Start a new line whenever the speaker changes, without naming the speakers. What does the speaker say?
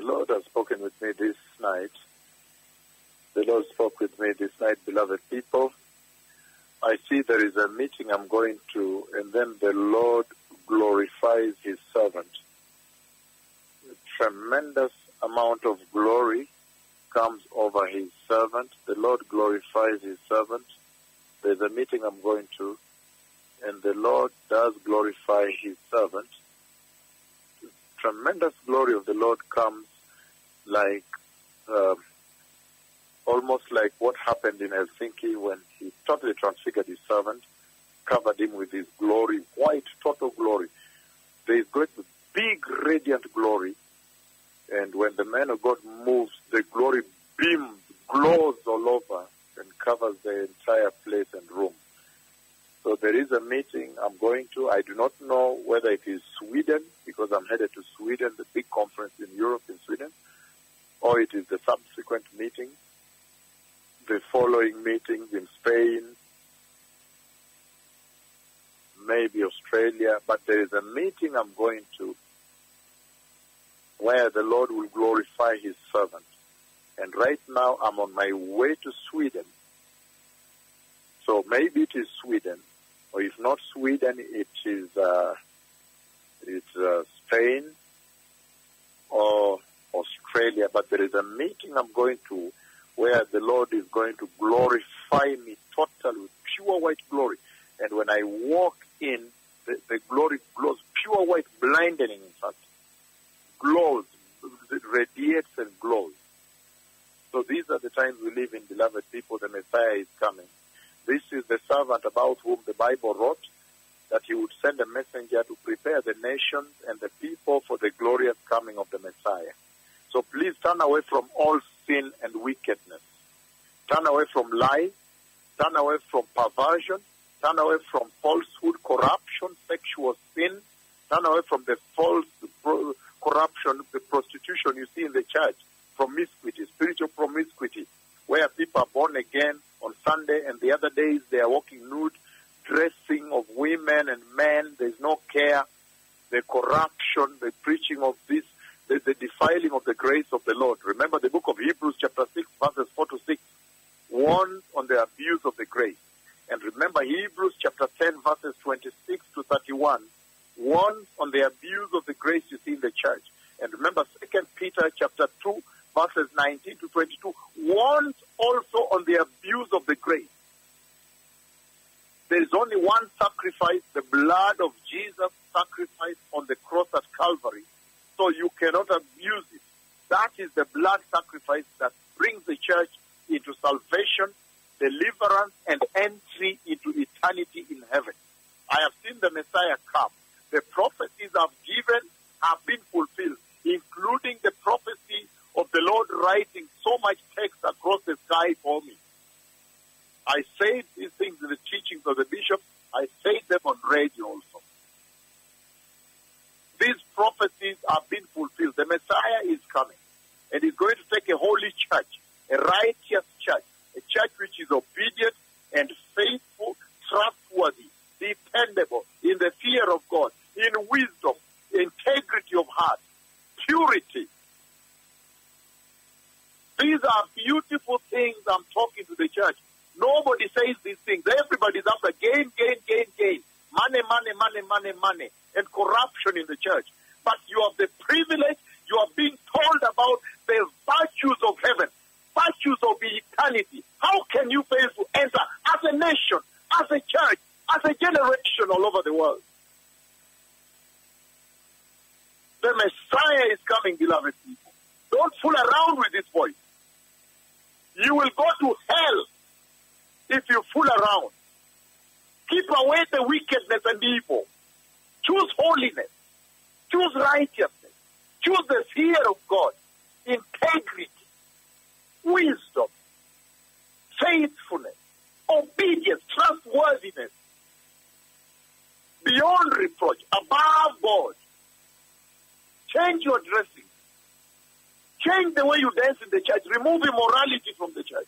the Lord has spoken with me this night. The Lord spoke with me this night, beloved people. I see there is a meeting I'm going to, and then the Lord glorifies his servant. A tremendous amount of glory comes over his servant. The Lord glorifies his servant. There's a meeting I'm going to, and the Lord does glorify his servant. Tremendous glory of the Lord comes like um, almost like what happened in Helsinki when he totally transfigured his servant, covered him with his glory, white, total glory. There is be big, radiant glory. And when the man of God moves, the glory beams, glows all over, and covers the entire place and room. So there is a meeting I'm going to. I do not know whether it is Sweden, because I'm headed to Sweden, the big conference in Europe in or it is the subsequent meeting, the following meetings in Spain, maybe Australia, but there is a meeting I'm going to where the Lord will glorify his servant. And right now I'm on my way to Sweden. So maybe it is Sweden, or if not Sweden, it is uh, it's uh, Spain But there is a meeting I'm going to where the Lord is going to glorify me totally with pure white glory. And when I walk in, the, the glory glows, pure white, blinding in fact, glows, radiates and glows. So these are the times we live in, beloved people. The Messiah is coming. This is the servant about whom the Bible wrote that he would send a messenger to prepare the nations and the people for the glorious coming of the Messiah. So please turn away from all sin and wickedness. Turn away from lie. Turn away from perversion. Turn away from falsehood, corruption, sexual sin. Turn away from the false pro- corruption, the prostitution you see in the church, promiscuity, spiritual promiscuity, where people are born again on Sunday and the other days they are walking nude, dressing of women and men. There's no care. The corruption, the preaching of this, defiling of the grace of the Lord. Remember the book of Hebrews, chapter 6, verses 4 to 6, warns on the abuse of the grace. And remember Hebrews, chapter 10, verses 26 to 31, warns on the abuse of the grace you see in the church. And remember, Second Peter chapter 2, verses 19 to 22, warns also on the abuse of the grace. There is only one sacrifice, the blood of Jesus sacrificed on the cross at Calvary. So you cannot abuse it. That is the blood sacrifice that brings the church into salvation, deliverance, and entry into eternity in heaven. I have seen the Messiah come. The prophecies I've given have been fulfilled, including the prophecy of the Lord writing so much text across the sky for me. I say these things in the teachings of the bishop. I say them on radio also. These prophecies are fulfilled. The Messiah is coming. And he's going to take a holy church, a righteous church, a church which is obedient and faithful, trustworthy, dependable, in the fear of God, in wisdom, integrity of heart, purity. These are beautiful things I'm talking to the church. Nobody says these things. Everybody's after gain, gain, gain, gain. Money, money, money, money, money. And corruption in the church. But you have the privilege, you are being told about the virtues of heaven, virtues of eternity. How can you fail to enter as a nation, as a church, as a generation all over the world? The Messiah is coming, beloved people. Don't fool around with this voice. You will go to hell if you fool around. Keep away the wickedness and evil. Choose holiness. Choose righteousness. Choose the fear of God, integrity, wisdom, faithfulness, obedience, trustworthiness, beyond reproach, above God. Change your dressing. Change the way you dance in the church. Remove immorality from the church.